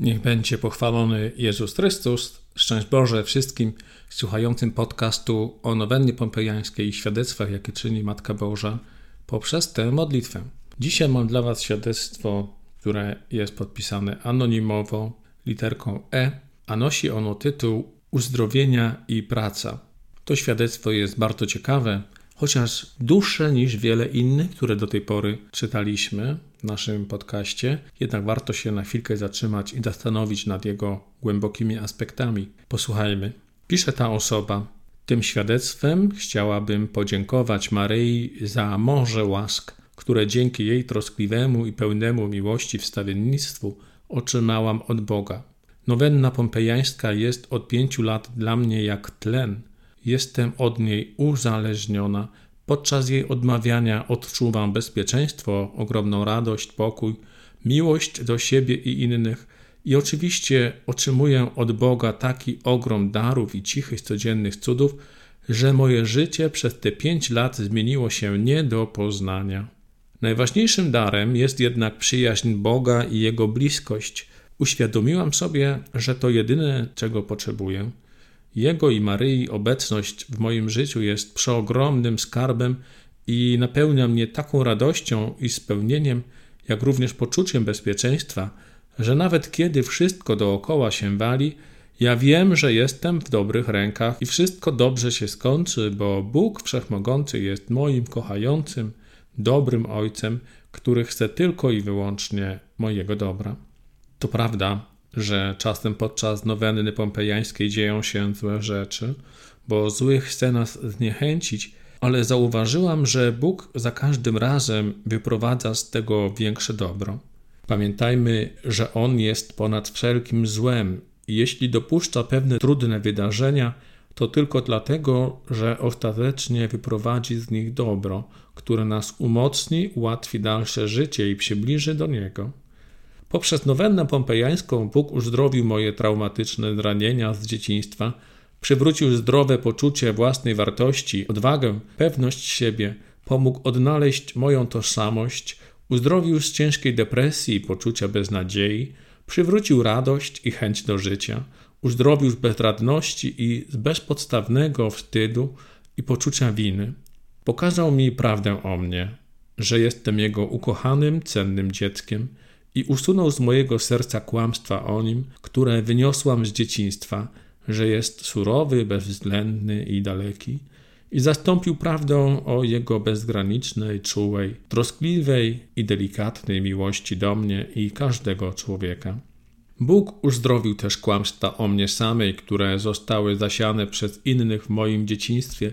Niech będzie pochwalony Jezus Chrystus. Szczęść Boże wszystkim słuchającym podcastu o nowennie pompejańskiej i świadectwach, jakie czyni Matka Boża poprzez tę modlitwę. Dzisiaj mam dla Was świadectwo, które jest podpisane anonimowo literką E, a nosi ono tytuł Uzdrowienia i praca. To świadectwo jest bardzo ciekawe, chociaż dłuższe niż wiele innych, które do tej pory czytaliśmy w naszym podcaście, jednak warto się na chwilkę zatrzymać i zastanowić nad jego głębokimi aspektami. Posłuchajmy. Pisze ta osoba. Tym świadectwem chciałabym podziękować Maryi za morze łask, które dzięki jej troskliwemu i pełnemu miłości wstawiennictwu otrzymałam od Boga. Nowenna pompejańska jest od pięciu lat dla mnie jak tlen – Jestem od niej uzależniona. Podczas jej odmawiania odczuwam bezpieczeństwo, ogromną radość, pokój, miłość do siebie i innych. I oczywiście otrzymuję od Boga taki ogrom darów i cichych, codziennych cudów, że moje życie przez te pięć lat zmieniło się nie do poznania. Najważniejszym darem jest jednak przyjaźń Boga i Jego bliskość. Uświadomiłam sobie, że to jedyne, czego potrzebuję. Jego i Maryi obecność w moim życiu jest przeogromnym skarbem i napełnia mnie taką radością i spełnieniem, jak również poczuciem bezpieczeństwa, że nawet kiedy wszystko dookoła się wali, ja wiem, że jestem w dobrych rękach i wszystko dobrze się skończy, bo Bóg Wszechmogący jest moim kochającym, dobrym Ojcem, który chce tylko i wyłącznie mojego dobra. To prawda, że czasem podczas nowenny pompejańskiej dzieją się złe rzeczy, bo złych chce nas zniechęcić, ale zauważyłam, że Bóg za każdym razem wyprowadza z tego większe dobro. Pamiętajmy, że On jest ponad wszelkim złem i jeśli dopuszcza pewne trudne wydarzenia, to tylko dlatego, że ostatecznie wyprowadzi z nich dobro, które nas umocni, ułatwi dalsze życie i przybliży do Niego. Poprzez nowennę pompejańską Bóg uzdrowił moje traumatyczne zranienia z dzieciństwa, przywrócił zdrowe poczucie własnej wartości, odwagę, pewność siebie, pomógł odnaleźć moją tożsamość, uzdrowił z ciężkiej depresji i poczucia beznadziei, przywrócił radość i chęć do życia, uzdrowił z bezradności i z bezpodstawnego wstydu i poczucia winy. Pokazał mi prawdę o mnie, że jestem Jego ukochanym, cennym dzieckiem – i usunął z mojego serca kłamstwa o nim, które wyniosłam z dzieciństwa, że jest surowy, bezwzględny i daleki, i zastąpił prawdą o jego bezgranicznej, czułej, troskliwej i delikatnej miłości do mnie i każdego człowieka. Bóg uzdrowił też kłamstwa o mnie samej, które zostały zasiane przez innych w moim dzieciństwie,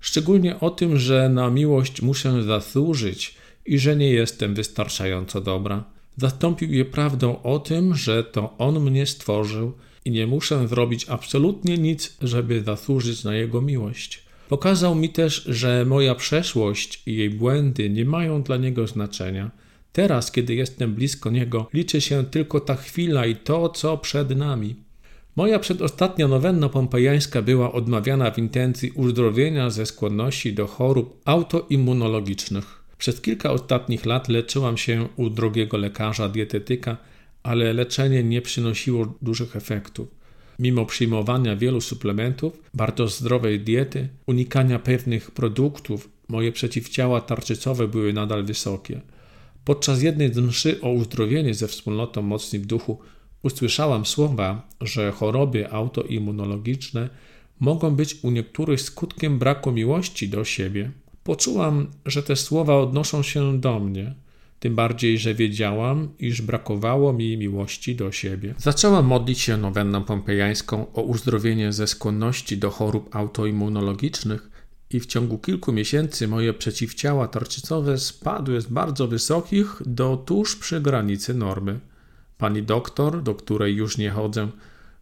szczególnie o tym, że na miłość muszę zasłużyć i że nie jestem wystarczająco dobra. Zastąpił je prawdą o tym, że to On mnie stworzył i nie muszę zrobić absolutnie nic, żeby zasłużyć na Jego miłość. Pokazał mi też, że moja przeszłość i jej błędy nie mają dla Niego znaczenia. Teraz, kiedy jestem blisko Niego, liczy się tylko ta chwila i to, co przed nami. Moja przedostatnia nowenna pompejańska była odmawiana w intencji uzdrowienia ze skłonności do chorób autoimmunologicznych. Przez kilka ostatnich lat leczyłam się u drogiego lekarza dietetyka, ale leczenie nie przynosiło dużych efektów. Mimo przyjmowania wielu suplementów, bardzo zdrowej diety, unikania pewnych produktów, moje przeciwciała tarczycowe były nadal wysokie. Podczas jednej z mszy o uzdrowienie ze wspólnotą Mocni w Duchu usłyszałam słowa, że choroby autoimmunologiczne mogą być u niektórych skutkiem braku miłości do siebie Poczułam, że te słowa odnoszą się do mnie, tym bardziej, że wiedziałam, iż brakowało mi miłości do siebie. Zaczęłam modlić się nowenną pompejańską o uzdrowienie ze skłonności do chorób autoimmunologicznych i w ciągu kilku miesięcy moje przeciwciała tarczycowe spadły z bardzo wysokich do tuż przy granicy normy. Pani doktor, do której już nie chodzę,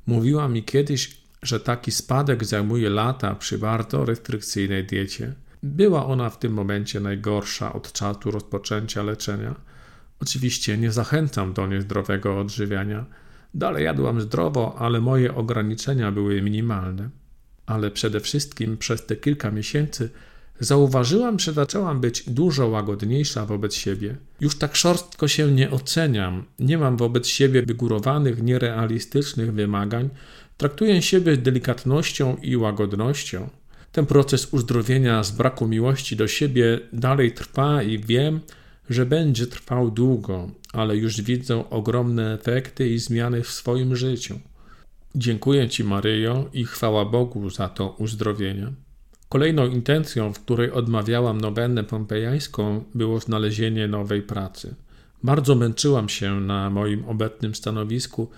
mówiła mi kiedyś, że taki spadek zajmuje lata przy bardzo restrykcyjnej diecie. Była ona w tym momencie najgorsza od czasu rozpoczęcia leczenia. Oczywiście nie zachęcam do niezdrowego odżywiania. Dalej jadłam zdrowo, ale moje ograniczenia były minimalne. Ale przede wszystkim przez te kilka miesięcy Zauważyłam, że zaczęłam być dużo łagodniejsza wobec siebie. Już tak szorstko się nie oceniam, nie mam wobec siebie wygórowanych, nierealistycznych wymagań, traktuję siebie z delikatnością i łagodnością. Ten proces uzdrowienia z braku miłości do siebie dalej trwa i wiem, że będzie trwał długo, ale już widzę ogromne efekty i zmiany w swoim życiu. Dziękuję Ci, Maryjo, i chwała Bogu za to uzdrowienie. Kolejną intencją, w której odmawiałam nowennę pompejańską, było znalezienie nowej pracy. Bardzo męczyłam się na moim obecnym stanowisku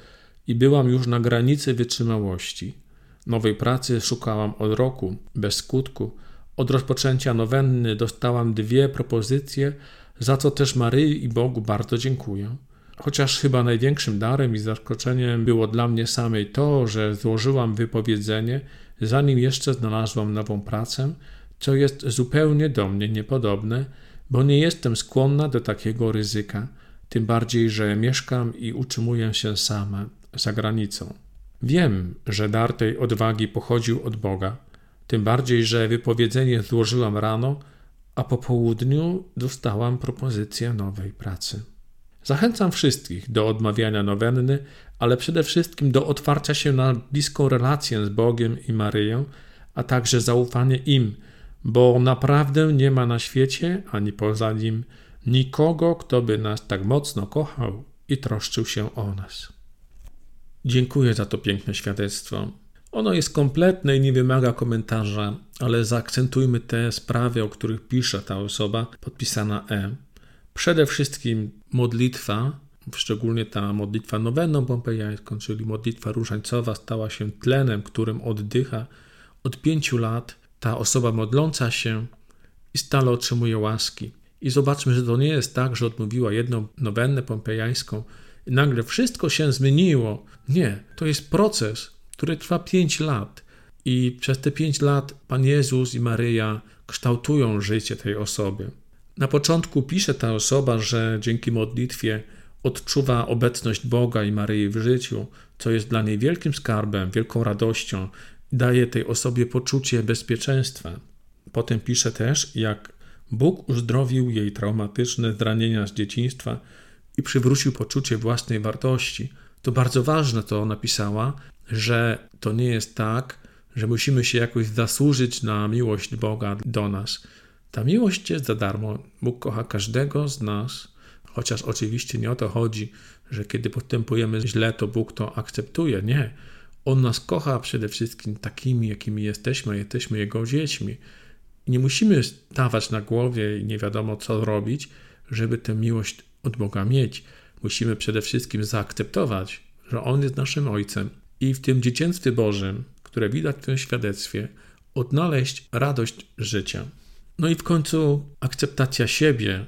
i byłam już na granicy wytrzymałości. Nowej pracy szukałam od roku, bez skutku. Od rozpoczęcia nowenny dostałam dwie propozycje, za co też Maryi i Bogu bardzo dziękuję. Chociaż chyba największym darem i zaskoczeniem było dla mnie samej to, że złożyłam wypowiedzenie, zanim jeszcze znalazłam nową pracę, co jest zupełnie do mnie niepodobne, bo nie jestem skłonna do takiego ryzyka, tym bardziej, że mieszkam i utrzymuję się sama za granicą. Wiem, że dar tej odwagi pochodził od Boga, tym bardziej, że wypowiedzenie złożyłam rano, a po południu dostałam propozycję nowej pracy. Zachęcam wszystkich do odmawiania nowenny, ale przede wszystkim do otwarcia się na bliską relację z Bogiem i Maryją, a także zaufanie im, bo naprawdę nie ma na świecie ani poza nim nikogo, kto by nas tak mocno kochał i troszczył się o nas. Dziękuję za to piękne świadectwo. Ono jest kompletne i nie wymaga komentarza, ale zaakcentujmy te sprawy, o których pisze ta osoba podpisana E. Przede wszystkim modlitwa, szczególnie ta modlitwa nowenną pompejańską, czyli modlitwa różańcowa, stała się tlenem, którym oddycha od pięciu lat ta osoba modląca się i stale otrzymuje łaski. I zobaczmy, że to nie jest tak, że odmówiła jedną nowennę pompejańską nagle wszystko się zmieniło. Nie, to jest proces, który trwa pięć lat. I przez te pięć lat Pan Jezus i Maryja kształtują życie tej osoby. Na początku pisze ta osoba, że dzięki modlitwie odczuwa obecność Boga i Maryi w życiu, co jest dla niej wielkim skarbem, wielką radością, daje tej osobie poczucie bezpieczeństwa. Potem pisze też, jak Bóg uzdrowił jej traumatyczne zranienia z dzieciństwa i przywrócił poczucie własnej wartości. To bardzo ważne, to napisała, że to nie jest tak, że musimy się jakoś zasłużyć na miłość Boga do nas. Ta miłość jest za darmo. Bóg kocha każdego z nas, chociaż oczywiście nie o to chodzi, że kiedy postępujemy źle, to Bóg to akceptuje. Nie. On nas kocha przede wszystkim takimi, jakimi jesteśmy, jesteśmy Jego dziećmi. Nie musimy stawać na głowie i nie wiadomo co robić, żeby tę miłość od Boga mieć. Musimy przede wszystkim zaakceptować, że On jest naszym Ojcem i w tym dzieciństwie Bożym, które widać w tym świadectwie, odnaleźć radość życia. No i w końcu akceptacja siebie,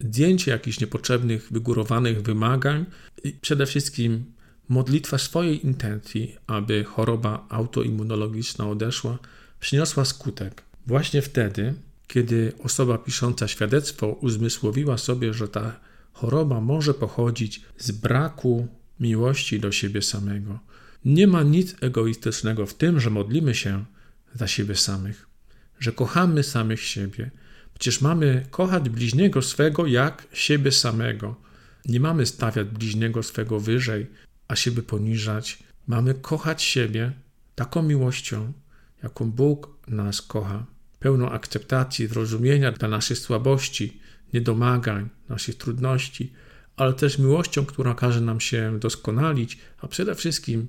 zdjęcie jakichś niepotrzebnych, wygórowanych wymagań i przede wszystkim modlitwa swojej intencji, aby choroba autoimmunologiczna odeszła, przyniosła skutek. Właśnie wtedy, kiedy osoba pisząca świadectwo uzmysłowiła sobie, że ta choroba może pochodzić z braku miłości do siebie samego. Nie ma nic egoistycznego w tym, że modlimy się za siebie samych że kochamy samych siebie. Przecież mamy kochać bliźniego swego jak siebie samego. Nie mamy stawiać bliźniego swego wyżej, a siebie poniżać. Mamy kochać siebie taką miłością, jaką Bóg nas kocha, pełną akceptacji, zrozumienia dla naszych słabości, niedomagań, naszych trudności, ale też miłością, która każe nam się doskonalić, a przede wszystkim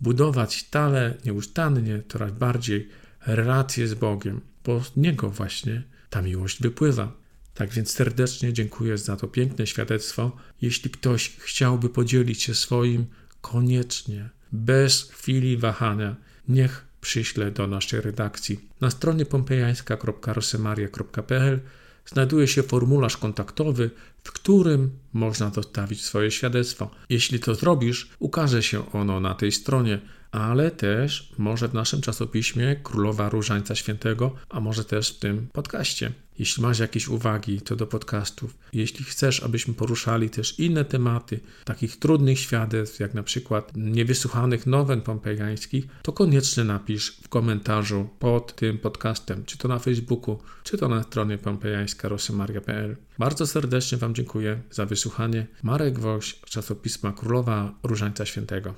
budować stale, nieustannie, coraz bardziej relacje z Bogiem bo z niego właśnie ta miłość wypływa. Tak więc serdecznie dziękuję za to piękne świadectwo. Jeśli ktoś chciałby podzielić się swoim, koniecznie, bez chwili wahania, niech przyśle do naszej redakcji. Na stronie pompejańska.rosemaria.pl znajduje się formularz kontaktowy, w którym można zostawić swoje świadectwo. Jeśli to zrobisz, ukaże się ono na tej stronie, ale też może w naszym czasopiśmie Królowa Różańca Świętego, a może też w tym podcaście. Jeśli masz jakieś uwagi co do podcastów, jeśli chcesz, abyśmy poruszali też inne tematy, takich trudnych świadectw, jak na przykład niewysłuchanych nowen pompejańskich, to koniecznie napisz w komentarzu pod tym podcastem, czy to na Facebooku, czy to na stronie pompejańska.rosemaria.pl. Bardzo serdecznie Wam dziękuję za wysłuchanie. Marek Woś, czasopisma Królowa Różańca Świętego.